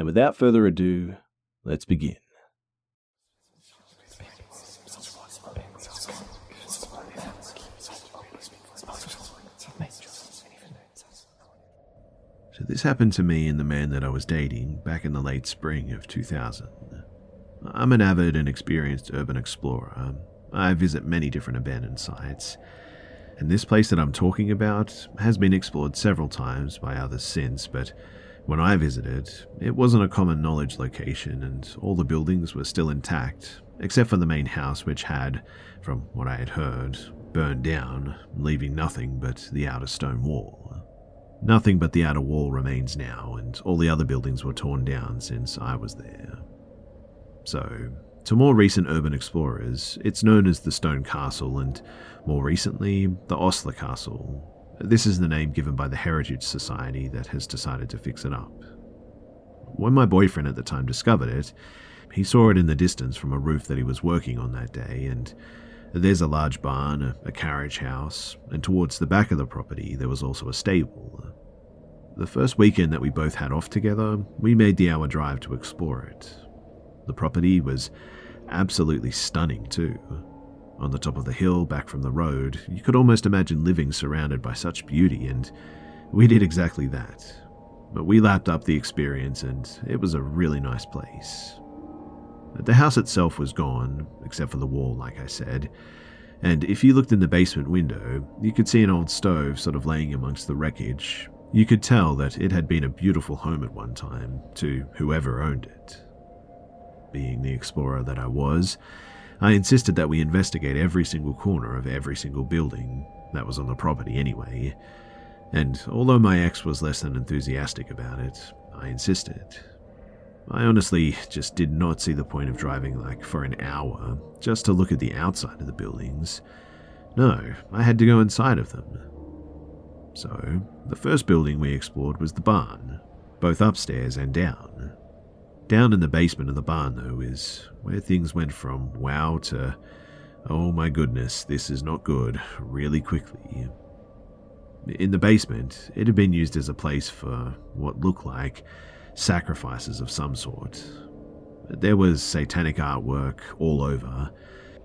and without further ado, let's begin. So, this happened to me and the man that I was dating back in the late spring of 2000. I'm an avid and experienced urban explorer. I visit many different abandoned sites, and this place that I'm talking about has been explored several times by others since, but when I visited, it wasn't a common knowledge location, and all the buildings were still intact, except for the main house, which had, from what I had heard, burned down, leaving nothing but the outer stone wall. Nothing but the outer wall remains now, and all the other buildings were torn down since I was there. So, to more recent urban explorers, it's known as the Stone Castle, and more recently, the Osler Castle. This is the name given by the Heritage Society that has decided to fix it up. When my boyfriend at the time discovered it, he saw it in the distance from a roof that he was working on that day, and there's a large barn, a carriage house, and towards the back of the property there was also a stable. The first weekend that we both had off together, we made the hour drive to explore it. The property was absolutely stunning, too. On the top of the hill, back from the road, you could almost imagine living surrounded by such beauty, and we did exactly that. But we lapped up the experience, and it was a really nice place. The house itself was gone, except for the wall, like I said, and if you looked in the basement window, you could see an old stove sort of laying amongst the wreckage. You could tell that it had been a beautiful home at one time, to whoever owned it. Being the explorer that I was, I insisted that we investigate every single corner of every single building that was on the property anyway, and although my ex was less than enthusiastic about it, I insisted. I honestly just did not see the point of driving like for an hour just to look at the outside of the buildings. No, I had to go inside of them. So, the first building we explored was the barn, both upstairs and down. Down in the basement of the barn, though, is where things went from wow to oh my goodness, this is not good really quickly. In the basement, it had been used as a place for what looked like sacrifices of some sort. There was satanic artwork all over,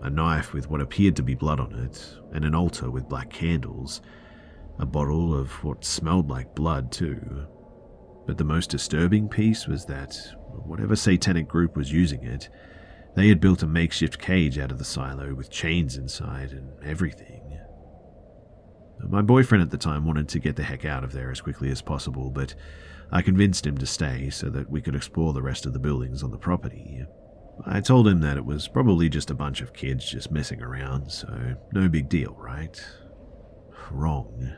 a knife with what appeared to be blood on it, and an altar with black candles, a bottle of what smelled like blood, too. But the most disturbing piece was that whatever satanic group was using it, they had built a makeshift cage out of the silo with chains inside and everything. My boyfriend at the time wanted to get the heck out of there as quickly as possible, but I convinced him to stay so that we could explore the rest of the buildings on the property. I told him that it was probably just a bunch of kids just messing around, so no big deal, right? Wrong.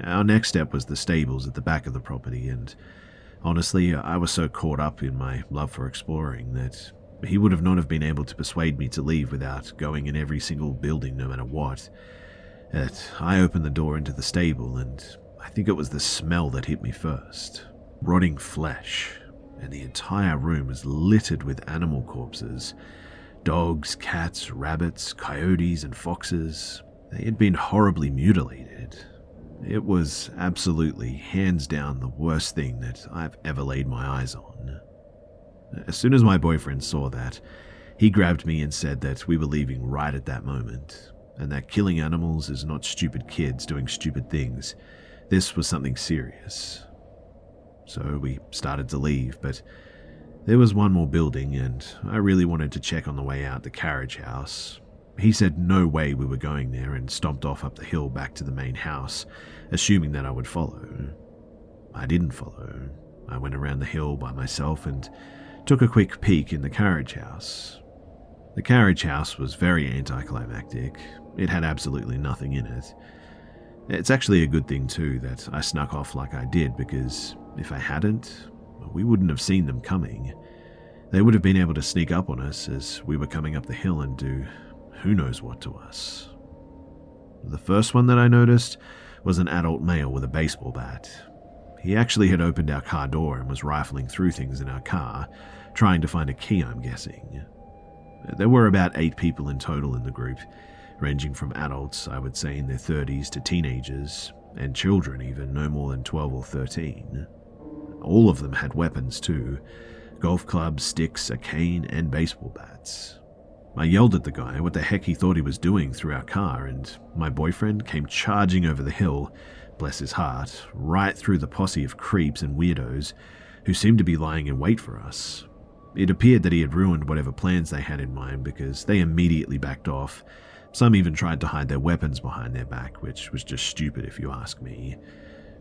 Our next step was the stables at the back of the property, and honestly, I was so caught up in my love for exploring that he would have not have been able to persuade me to leave without going in every single building no matter what. That I opened the door into the stable, and I think it was the smell that hit me first. Rotting flesh, and the entire room was littered with animal corpses dogs, cats, rabbits, coyotes, and foxes. They had been horribly mutilated. It was absolutely, hands down, the worst thing that I've ever laid my eyes on. As soon as my boyfriend saw that, he grabbed me and said that we were leaving right at that moment, and that killing animals is not stupid kids doing stupid things. This was something serious. So we started to leave, but there was one more building, and I really wanted to check on the way out the carriage house. He said no way we were going there and stomped off up the hill back to the main house, assuming that I would follow. I didn't follow. I went around the hill by myself and took a quick peek in the carriage house. The carriage house was very anticlimactic. It had absolutely nothing in it. It's actually a good thing, too, that I snuck off like I did, because if I hadn't, we wouldn't have seen them coming. They would have been able to sneak up on us as we were coming up the hill and do who knows what to us. The first one that I noticed was an adult male with a baseball bat. He actually had opened our car door and was rifling through things in our car, trying to find a key, I'm guessing. There were about eight people in total in the group, ranging from adults, I would say in their 30s, to teenagers, and children even no more than 12 or 13. All of them had weapons too golf clubs, sticks, a cane, and baseball bats. I yelled at the guy what the heck he thought he was doing through our car, and my boyfriend came charging over the hill, bless his heart, right through the posse of creeps and weirdos who seemed to be lying in wait for us, it appeared that he had ruined whatever plans they had in mind because they immediately backed off. Some even tried to hide their weapons behind their back, which was just stupid if you ask me.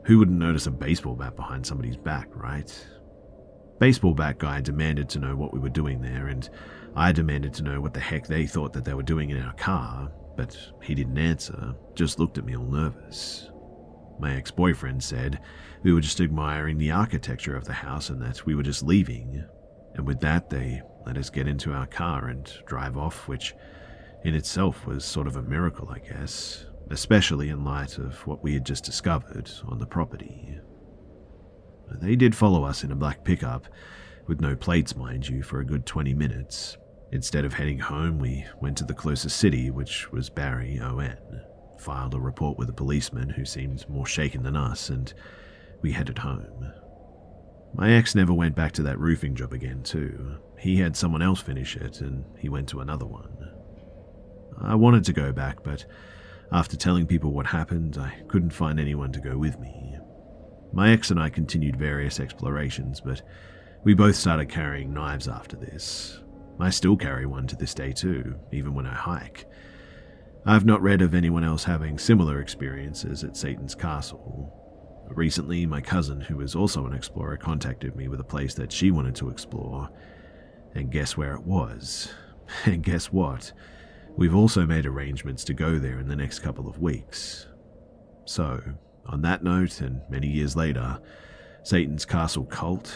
Who wouldn't notice a baseball bat behind somebody's back, right? Baseball bat guy demanded to know what we were doing there, and I demanded to know what the heck they thought that they were doing in our car, but he didn't answer, just looked at me all nervous. My ex boyfriend said we were just admiring the architecture of the house and that we were just leaving, and with that, they let us get into our car and drive off, which in itself was sort of a miracle, I guess, especially in light of what we had just discovered on the property. They did follow us in a black pickup, with no plates, mind you, for a good 20 minutes. Instead of heading home, we went to the closest city, which was Barrie, ON, filed a report with a policeman who seemed more shaken than us, and we headed home. My ex never went back to that roofing job again, too. He had someone else finish it, and he went to another one. I wanted to go back, but after telling people what happened, I couldn't find anyone to go with me. My ex and I continued various explorations, but we both started carrying knives after this. I still carry one to this day, too, even when I hike. I've not read of anyone else having similar experiences at Satan's Castle, Recently, my cousin, who is also an explorer, contacted me with a place that she wanted to explore. And guess where it was? And guess what? We've also made arrangements to go there in the next couple of weeks. So, on that note, and many years later, Satan's Castle cult,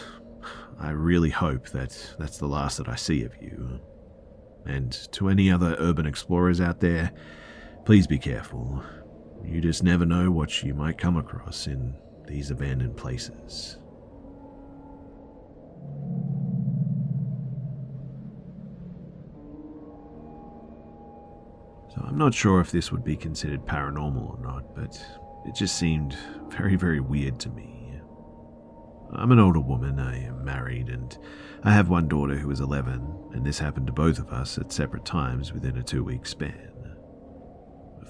I really hope that that's the last that I see of you. And to any other urban explorers out there, please be careful. You just never know what you might come across in these abandoned places. So I'm not sure if this would be considered paranormal or not, but it just seemed very, very weird to me. I'm an older woman, I am married, and I have one daughter who is 11, and this happened to both of us at separate times within a two week span.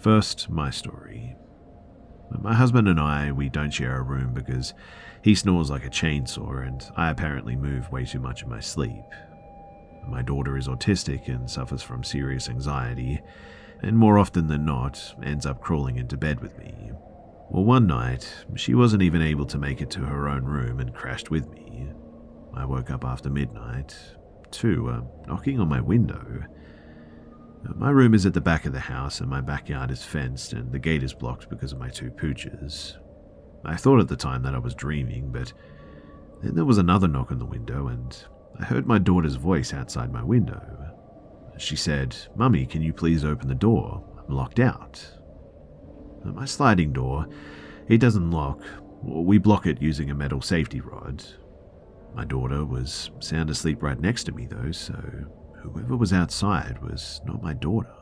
First, my story. My husband and I, we don't share a room because he snores like a chainsaw and I apparently move way too much in my sleep. My daughter is autistic and suffers from serious anxiety, and more often than not, ends up crawling into bed with me. Well, one night, she wasn't even able to make it to her own room and crashed with me. I woke up after midnight to a knocking on my window. Uh, my room is at the back of the house, and my backyard is fenced, and the gate is blocked because of my two pooches. I thought at the time that I was dreaming, but then there was another knock on the window, and I heard my daughter's voice outside my window. She said, Mummy, can you please open the door? I'm locked out. My sliding door, it doesn't lock. We block it using a metal safety rod. My daughter was sound asleep right next to me, though, so Whoever was outside was not my daughter.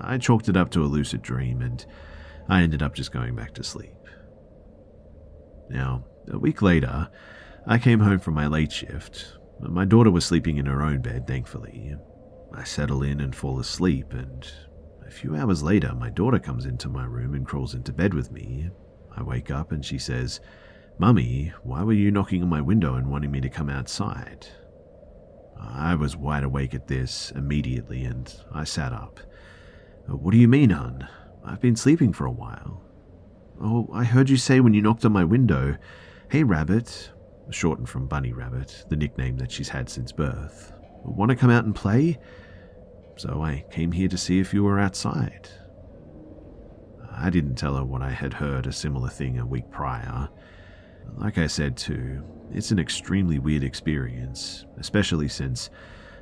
I chalked it up to a lucid dream and I ended up just going back to sleep. Now, a week later, I came home from my late shift. My daughter was sleeping in her own bed, thankfully. I settle in and fall asleep, and few hours later, my daughter comes into my room and crawls into bed with me. I wake up and she says, Mummy, why were you knocking on my window and wanting me to come outside? I was wide awake at this immediately and I sat up. Uh, what do you mean, hun? I've been sleeping for a while. Oh, I heard you say when you knocked on my window, Hey, Rabbit, shortened from Bunny Rabbit, the nickname that she's had since birth. Want to come out and play? So I came here to see if you were outside. I didn't tell her what I had heard a similar thing a week prior. Like I said, too, it's an extremely weird experience, especially since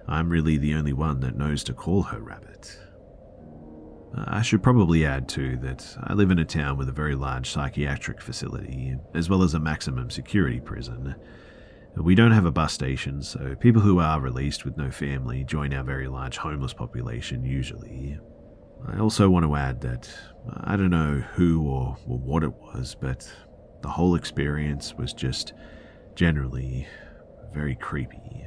I'm really the only one that knows to call her Rabbit. I should probably add, too, that I live in a town with a very large psychiatric facility, as well as a maximum security prison. We don't have a bus station, so people who are released with no family join our very large homeless population usually. I also want to add that I don't know who or, what it was, but the whole experience was just generally very creepy.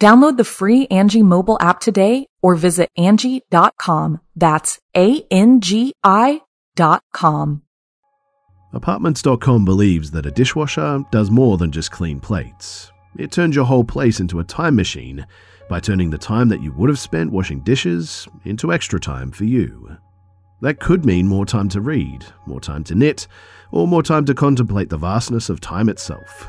Download the free Angi mobile app today or visit Angi.com. That's A-N-G-I dot com. Apartments.com believes that a dishwasher does more than just clean plates. It turns your whole place into a time machine by turning the time that you would have spent washing dishes into extra time for you. That could mean more time to read, more time to knit, or more time to contemplate the vastness of time itself.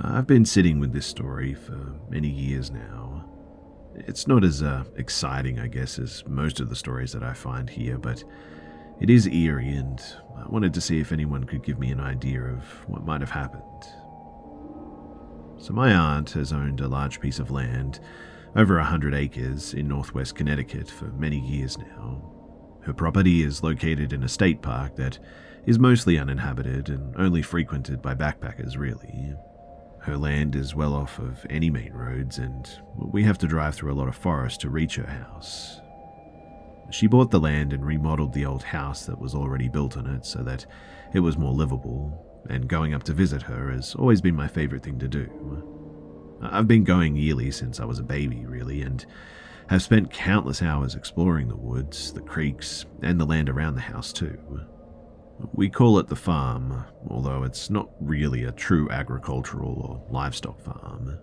I've been sitting with this story for many years now. It's not as uh, exciting, I guess, as most of the stories that I find here, but it is eerie, and I wanted to see if anyone could give me an idea of what might have happened. So, my aunt has owned a large piece of land, over a hundred acres, in northwest Connecticut for many years now. Her property is located in a state park that is mostly uninhabited and only frequented by backpackers, really. Her land is well off of any main roads, and we have to drive through a lot of forest to reach her house. She bought the land and remodeled the old house that was already built on it so that it was more livable, and going up to visit her has always been my favorite thing to do. I've been going yearly since I was a baby, really, and have spent countless hours exploring the woods, the creeks, and the land around the house, too. We call it the farm, although it's not really a true agricultural or livestock farm.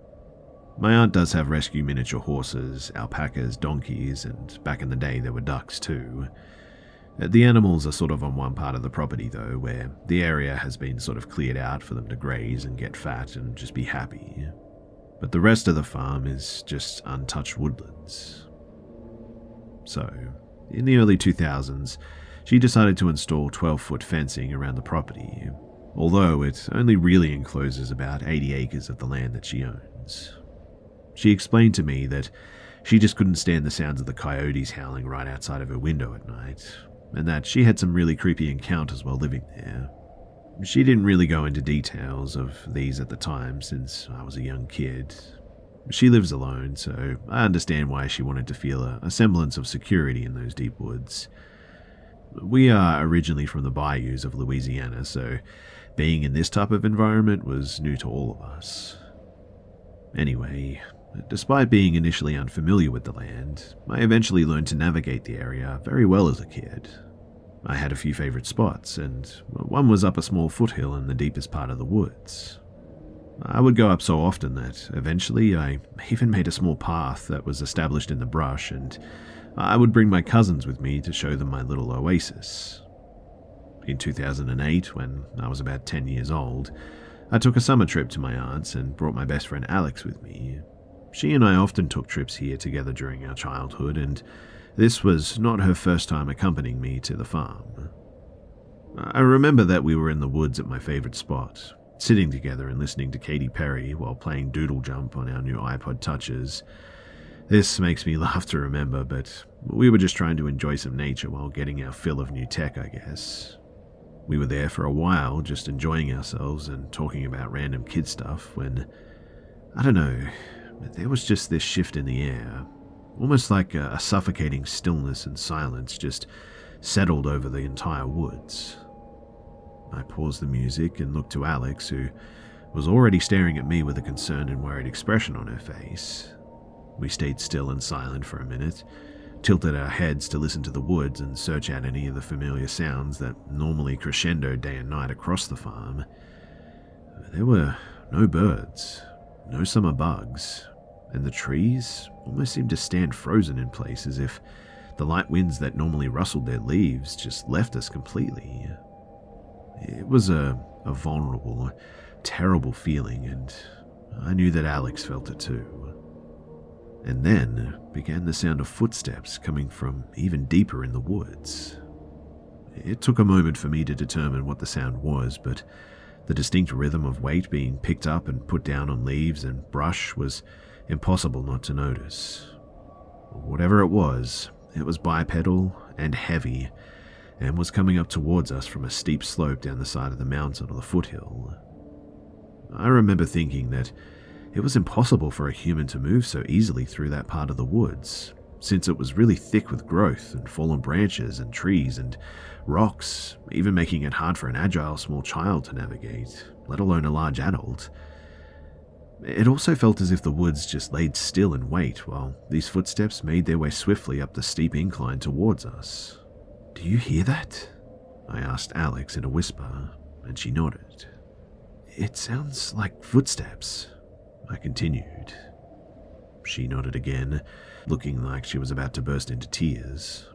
My aunt does have rescue miniature horses, alpacas, donkeys, and back in the day there were ducks too. Uh, the animals are sort of on one part of the property though, where the area has been sort of cleared out for them to graze and get fat and just be happy. But the rest of the farm is just untouched woodlands. So, in the early 2000s, she decided to install 12 foot fencing around the property, although it only really encloses about 80 acres of the land that she owns. She explained to me that she just couldn't stand the sounds of the coyotes howling right outside of her window at night, and that she had some really creepy encounters while living there. She didn't really go into details of these at the time since I was a young kid. She lives alone, so I understand why she wanted to feel a, a semblance of security in those deep woods. We are originally from the bayous of Louisiana, so being in this type of environment was new to all of us. Anyway, despite being initially unfamiliar with the land, I eventually learned to navigate the area very well as a kid. I had a few favorite spots, and one was up a small foothill in the deepest part of the woods. I would go up so often that eventually I even made a small path that was established in the brush, and I would bring my cousins with me to show them my little oasis. In 2008, when I was about 10 years old, I took a summer trip to my aunt's and brought my best friend Alex with me. She and I often took trips here together during our childhood, and this was not her first time accompanying me to the farm. I remember that we were in the woods at my favorite spot, sitting together and listening to Katy Perry while playing Doodle Jump on our new iPod Touches. This makes me laugh to remember, but we were just trying to enjoy some nature while getting our fill of new tech, I guess. We were there for a while, just enjoying ourselves and talking about random kid stuff when, I don't know, there was just this shift in the air, almost like a, a suffocating stillness and silence just settled over the entire woods. I paused the music and looked to Alex, who was already staring at me with a concerned and worried expression on her face. We stayed still and silent for a minute, tilted our heads to listen to the woods and search out any of the familiar sounds that normally crescendo day and night across the farm. There were no birds, no summer bugs, and the trees almost seemed to stand frozen in place as if the light winds that normally rustled their leaves just left us completely. It was a, a vulnerable, terrible feeling, and I knew that Alex felt it too. And then began the sound of footsteps coming from even deeper in the woods. It took a moment for me to determine what the sound was, but the distinct rhythm of weight being picked up and put down on leaves and brush was impossible not to notice. Whatever it was, it was bipedal and heavy, and was coming up towards us from a steep slope down the side of the mountain or the foothill. I remember thinking that it was impossible for a human to move so easily through that part of the woods, since it was really thick with growth and fallen branches and trees and rocks, even making it hard for an agile small child to navigate, let alone a large adult. It also felt as if the woods just laid still in wait while these footsteps made their way swiftly up the steep incline towards us. Do you hear that? I asked Alex in a whisper, and she nodded. It sounds like footsteps, I continued. She nodded again, looking like she was about to burst into tears.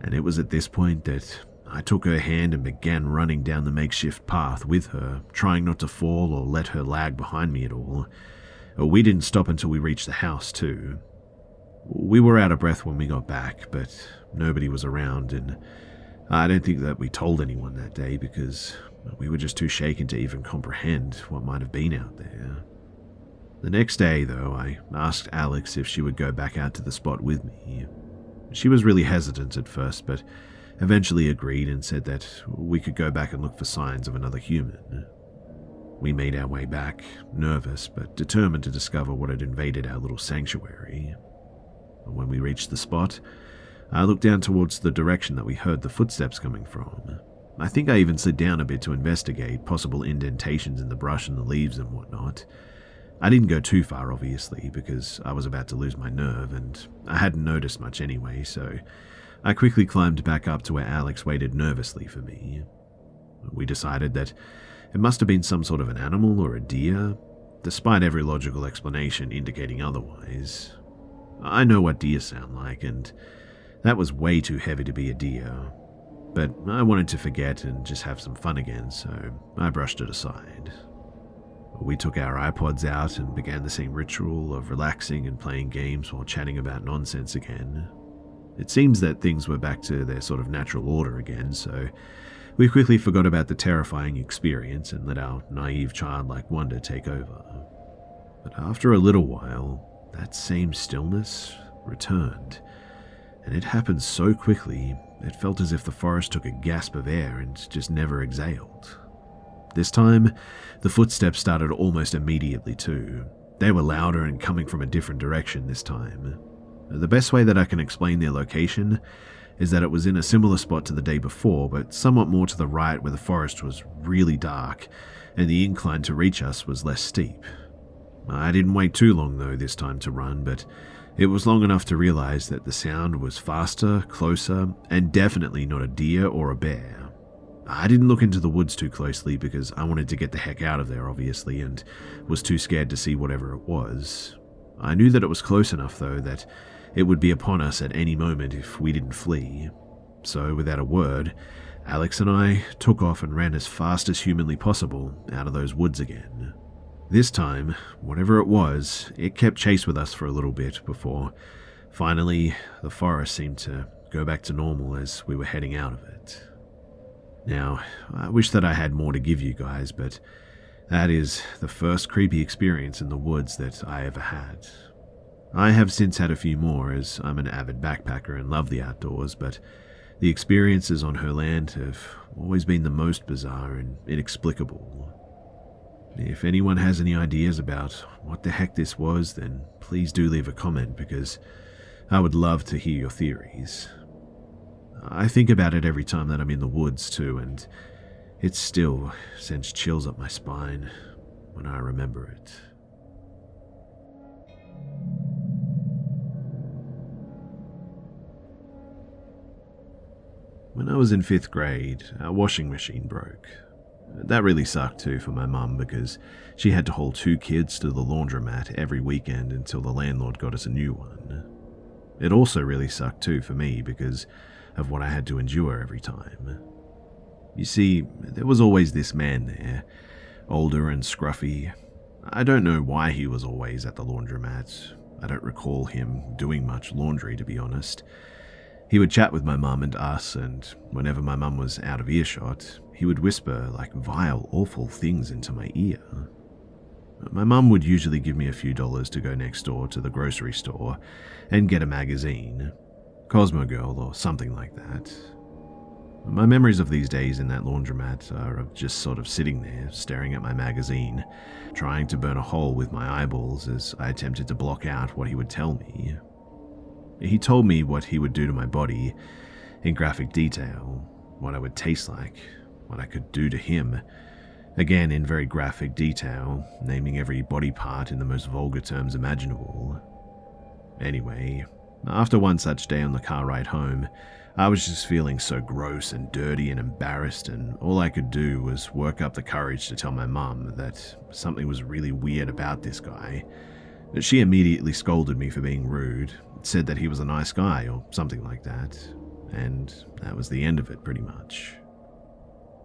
And it was at this point that I took her hand and began running down the makeshift path with her, trying not to fall or let her lag behind me at all. We didn't stop until we reached the house, too. We were out of breath when we got back, but nobody was around, and I don't think that we told anyone that day because we were just too shaken to even comprehend what might have been out there. The next day, though, I asked Alex if she would go back out to the spot with me. She was really hesitant at first, but eventually agreed and said that we could go back and look for signs of another human. We made our way back, nervous but determined to discover what had invaded our little sanctuary. When we reached the spot, I looked down towards the direction that we heard the footsteps coming from. I think I even slid down a bit to investigate possible indentations in the brush and the leaves and whatnot. I didn't go too far, obviously, because I was about to lose my nerve and I hadn't noticed much anyway, so I quickly climbed back up to where Alex waited nervously for me. We decided that it must have been some sort of an animal or a deer, despite every logical explanation indicating otherwise. I know what deer sound like, and that was way too heavy to be a deer. But I wanted to forget and just have some fun again, so I brushed it aside. We took our iPods out and began the same ritual of relaxing and playing games while chatting about nonsense again. It seems that things were back to their sort of natural order again, so we quickly forgot about the terrifying experience and let our naive childlike wonder take over. But after a little while, that same stillness returned, and it happened so quickly it felt as if the forest took a gasp of air and just never exhaled. This time, the footsteps started almost immediately too. They were louder and coming from a different direction this time. The best way that I can explain their location is that it was in a similar spot to the day before, but somewhat more to the right where the forest was really dark and the incline to reach us was less steep. I didn't wait too long though this time to run, but it was long enough to realize that the sound was faster, closer, and definitely not a deer or a bear. I didn't look into the woods too closely because I wanted to get the heck out of there, obviously, and was too scared to see whatever it was. I knew that it was close enough, though, that it would be upon us at any moment if we didn't flee. So, without a word, Alex and I took off and ran as fast as humanly possible out of those woods again. This time, whatever it was, it kept chase with us for a little bit before finally the forest seemed to go back to normal as we were heading out of it. Now, I wish that I had more to give you guys, but that is the first creepy experience in the woods that I ever had. I have since had a few more as I'm an avid backpacker and love the outdoors, but the experiences on her land have always been the most bizarre and inexplicable. If anyone has any ideas about what the heck this was, then please do leave a comment because I would love to hear your theories. I think about it every time that I'm in the woods too, and it still sends chills up my spine when I remember it. When I was in fifth grade, our washing machine broke. That really sucked too for my mum because she had to haul two kids to the laundromat every weekend until the landlord got us a new one. It also really sucked too for me because of what I had to endure every time. You see, there was always this man there, older and scruffy. I don't know why he was always at the laundromat. I don't recall him doing much laundry, to be honest. He would chat with my mum and us, and whenever my mum was out of earshot, he would whisper like vile, awful things into my ear. My mum would usually give me a few dollars to go next door to the grocery store and get a magazine, Cosmo Girl or something like that. My memories of these days in that laundromat are of just sort of sitting there, staring at my magazine, trying to burn a hole with my eyeballs as I attempted to block out what he would tell me, he told me what he would do to my body in graphic detail, what I would taste like, what I could do to him. Again, in very graphic detail, naming every body part in the most vulgar terms imaginable. Anyway, after one such day on the car ride home, I was just feeling so gross and dirty and embarrassed, and all I could do was work up the courage to tell my mum that something was really weird about this guy. She immediately scolded me for being rude said that he was a nice guy or something like that, and that was the end of it pretty much.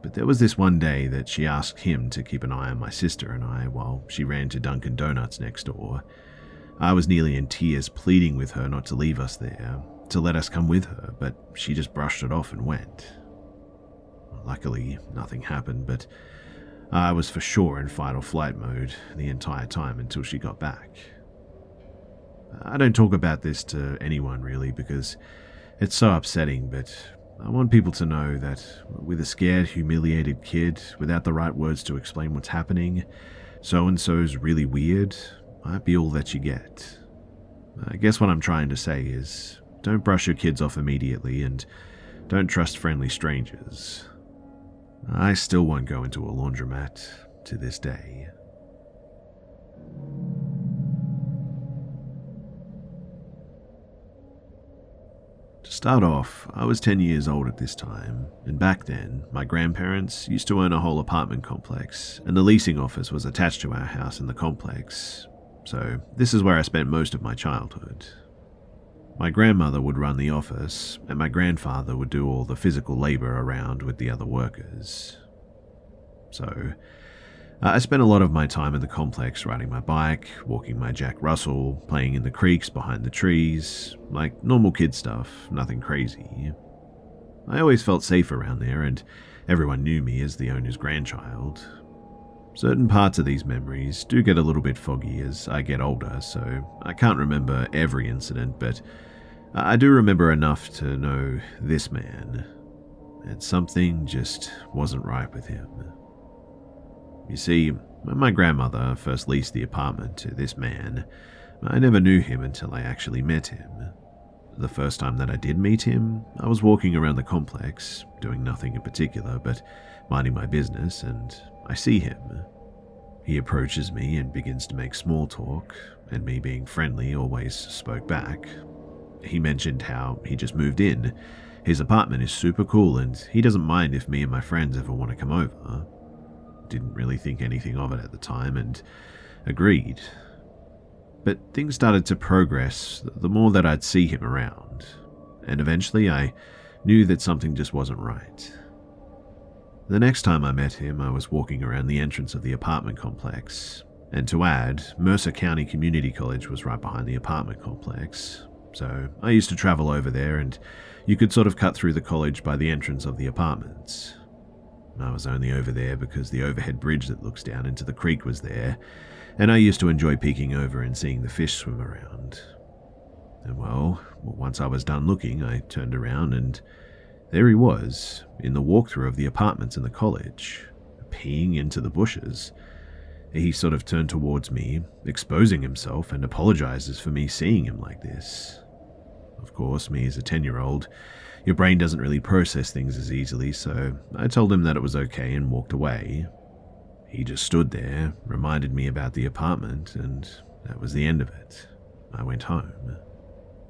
But there was this one day that she asked him to keep an eye on my sister and I while she ran to Dunkin' Donuts next door. I was nearly in tears pleading with her not to leave us there, to let us come with her, but she just brushed it off and went. Luckily, nothing happened, but I was for sure in fight or flight mode the entire time until she got back. I don't talk about this to anyone really because it's so upsetting, but I want people to know that with a scared, humiliated kid without the right words to explain what's happening, so and so's really weird might be all that you get. I guess what I'm trying to say is don't brush your kids off immediately and don't trust friendly strangers. I still won't go into a laundromat to this day. To start off, I was 10 years old at this time, and back then, my grandparents used to own a whole apartment complex, and the leasing office was attached to our house in the complex. So, this is where I spent most of my childhood. My grandmother would run the office, and my grandfather would do all the physical labor around with the other workers. So, uh, I spent a lot of my time in the complex riding my bike, walking my Jack Russell, playing in the creeks behind the trees, like normal kid stuff, nothing crazy. I always felt safe around there, and everyone knew me as the owner's grandchild. Certain parts of these memories do get a little bit foggy as I get older, so I can't remember every incident, but I do remember enough to know this man, and something just wasn't right with him. You see, when my grandmother first leased the apartment to this man, I never knew him until I actually met him. The first time that I did meet him, I was walking around the complex, doing nothing in particular but minding my business, and I see him. He approaches me and begins to make small talk, and me being friendly always spoke back. He mentioned how he just moved in. His apartment is super cool, and he doesn't mind if me and my friends ever want to come over. Didn't really think anything of it at the time, and agreed. But things started to progress the more that I'd see him around, and eventually I knew that something just wasn't right. The next time I met him, I was walking around the entrance of the apartment complex. And to add, Mercer County Community College was right behind the apartment complex. So I used to travel over there, and you could sort of cut through the college by the entrance of the apartments. I was only over there because the overhead bridge that looks down into the creek was there, and I used to enjoy peeking over and seeing the fish swim around. And well, once I was done looking, I turned around and there he was, in the walkthrough of the apartments in the college, peeing into the bushes. He sort of turned towards me, exposing himself, and apologizes for me seeing him like this. Of course, me as a 10 year old, your brain doesn't really process things as easily, so I told him that it was okay and walked away. He just stood there, reminded me about the apartment, and that was the end of it. I went home.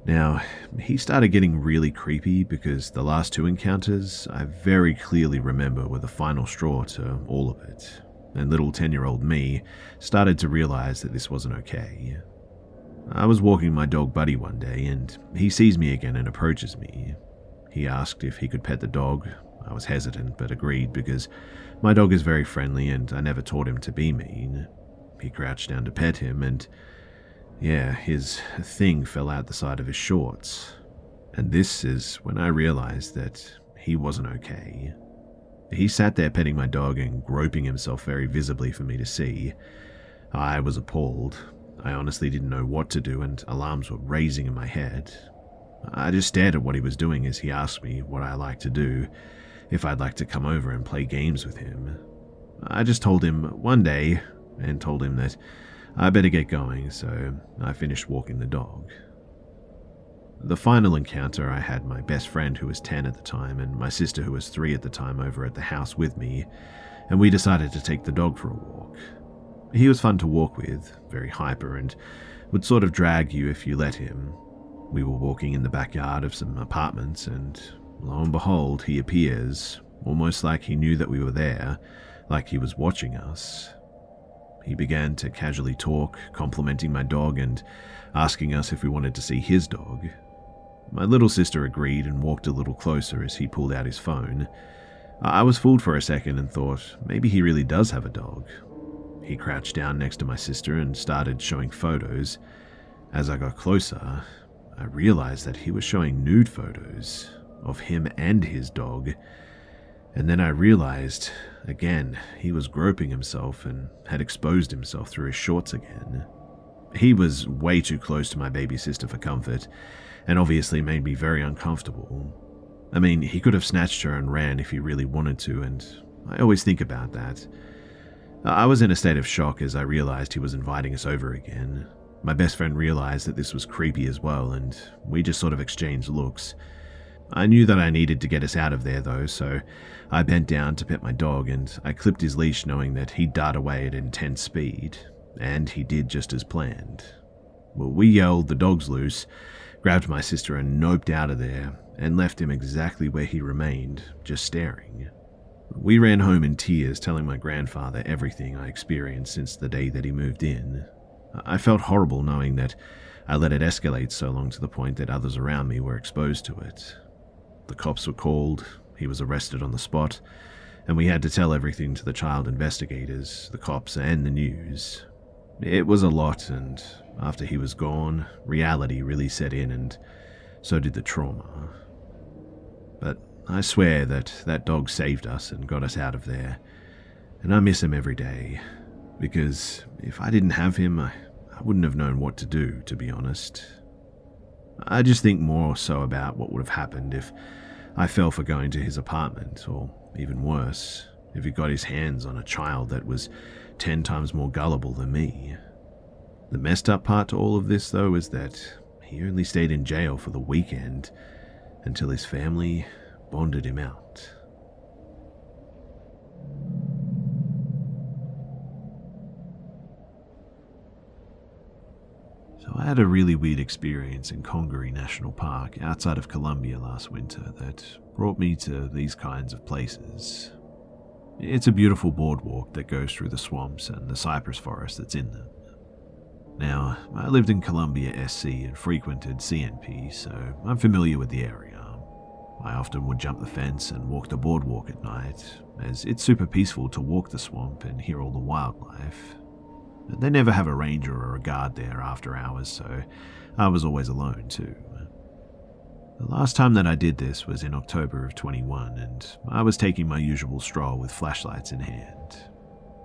Now, he started getting really creepy because the last two encounters I very clearly remember were the final straw to all of it, and little 10 year old me started to realize that this wasn't okay. I was walking my dog Buddy one day, and he sees me again and approaches me. He asked if he could pet the dog. I was hesitant, but agreed because my dog is very friendly and I never taught him to be mean. He crouched down to pet him, and yeah, his thing fell out the side of his shorts. And this is when I realized that he wasn't okay. He sat there petting my dog and groping himself very visibly for me to see. I was appalled. I honestly didn't know what to do, and alarms were raising in my head. I just stared at what he was doing as he asked me what I liked to do, if I'd like to come over and play games with him. I just told him one day, and told him that I better get going, so I finished walking the dog. The final encounter, I had my best friend who was 10 at the time and my sister who was 3 at the time over at the house with me, and we decided to take the dog for a walk. He was fun to walk with, very hyper, and would sort of drag you if you let him. We were walking in the backyard of some apartments, and lo and behold, he appears, almost like he knew that we were there, like he was watching us. He began to casually talk, complimenting my dog and asking us if we wanted to see his dog. My little sister agreed and walked a little closer as he pulled out his phone. I was fooled for a second and thought maybe he really does have a dog. He crouched down next to my sister and started showing photos. As I got closer, I realized that he was showing nude photos of him and his dog. And then I realized Again, he was groping himself and had exposed himself through his shorts again. He was way too close to my baby sister for comfort, and obviously made me very uncomfortable. I mean, he could have snatched her and ran if he really wanted to, and I always think about that. I was in a state of shock as I realized he was inviting us over again. My best friend realized that this was creepy as well, and we just sort of exchanged looks. I knew that I needed to get us out of there though, so I bent down to pet my dog and I clipped his leash knowing that he'd dart away at intense speed, and he did just as planned. Well, we yelled, the dog's loose, grabbed my sister and noped out of there, and left him exactly where he remained, just staring. We ran home in tears, telling my grandfather everything I experienced since the day that he moved in. I felt horrible knowing that I let it escalate so long to the point that others around me were exposed to it. The cops were called, he was arrested on the spot, and we had to tell everything to the child investigators, the cops, and the news. It was a lot, and after he was gone, reality really set in, and so did the trauma. But I swear that that dog saved us and got us out of there, and I miss him every day, because if I didn't have him, I, I wouldn't have known what to do, to be honest. I just think more or so about what would have happened if I fell for going to his apartment, or even worse, if he got his hands on a child that was ten times more gullible than me. The messed up part to all of this, though, is that he only stayed in jail for the weekend until his family bonded him out. So I had a really weird experience in Congaree National Park outside of Columbia last winter that brought me to these kinds of places. It's a beautiful boardwalk that goes through the swamps and the cypress forest that's in them. Now, I lived in Columbia SC and frequented CNP, so I'm familiar with the area. I often would jump the fence and walk the boardwalk at night, as it's super peaceful to walk the swamp and hear all the wildlife. They never have a ranger or a guard there after hours, so I was always alone too. The last time that I did this was in October of 21, and I was taking my usual stroll with flashlights in hand.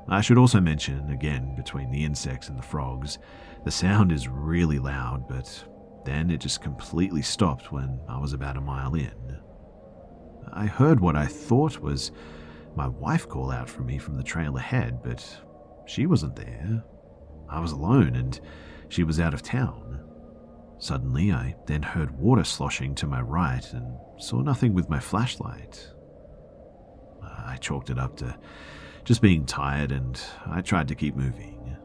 I should also mention, again, between the insects and the frogs, the sound is really loud, but then it just completely stopped when I was about a mile in. I heard what I thought was my wife call out for me from the trail ahead, but she wasn't there. I was alone, and she was out of town. Suddenly, I then heard water sloshing to my right and saw nothing with my flashlight. I chalked it up to just being tired, and I tried to keep moving.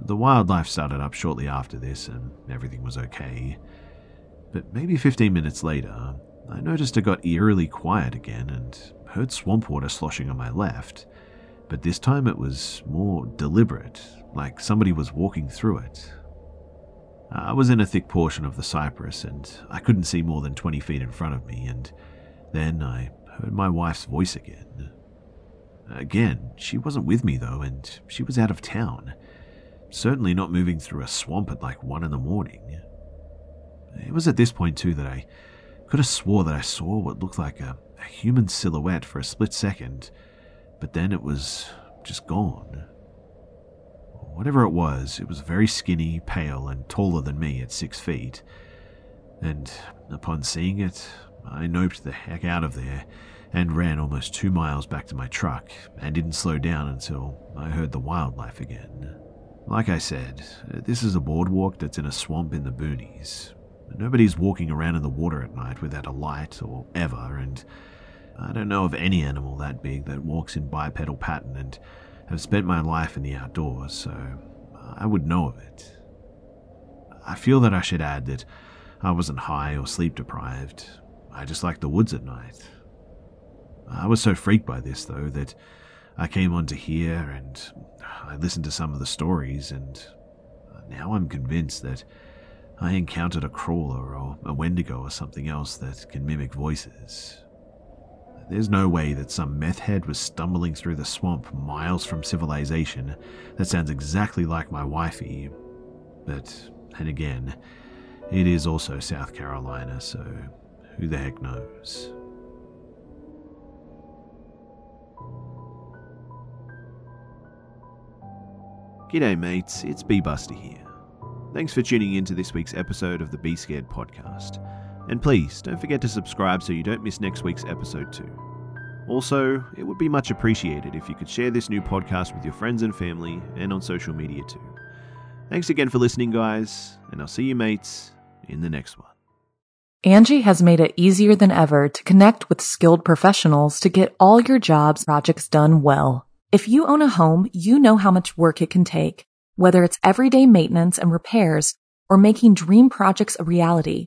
The wildlife started up shortly after this, and everything was okay. But maybe 15 minutes later, I noticed it got eerily quiet again and heard swamp water sloshing on my left but this time it was more deliberate, like somebody was walking through it. I was in a thick portion of the cypress and I couldn't see more than 20 feet in front of me, and then I heard my wife's voice again. Again, she wasn't with me though, and she was out of town. Certainly not moving through a swamp at like 1 in the morning. It was at this point, too, that I could have swore that I saw what looked like a, a human silhouette for a split second but then it was just gone. Whatever it was, it was very skinny, pale, and taller than me at six feet. And upon seeing it, I noped the heck out of there and ran almost two miles back to my truck and didn't slow down until I heard the wildlife again. Like I said, this is a boardwalk that's in a swamp in the boonies. Nobody's walking around in the water at night without a light or ever, and I don't know of any animal that big that walks in bipedal pattern and have spent my life in the outdoors, so uh, I would know of it. I feel that I should add that I wasn't high or sleep deprived. I just liked the woods at night. I was so freaked by this, though, that I came on to here and I listened to some of the stories, and now I'm convinced that I encountered a crawler or a wendigo or something else that can mimic voices. There's no way that some meth head was stumbling through the swamp miles from civilization that sounds exactly like my wifey. But, and again, it is also South Carolina, so who the heck knows? G'day, mates, it's Be Busta here. Thanks for tuning in to this week's episode of the Be Scared podcast. And please don't forget to subscribe so you don't miss next week's episode too. Also, it would be much appreciated if you could share this new podcast with your friends and family and on social media too. Thanks again for listening, guys, and I'll see you mates in the next one. Angi has made it easier than ever to connect with skilled professionals to get all your jobs projects done well. If you own a home, you know how much work it can take, whether it's everyday maintenance and repairs or making dream projects a reality.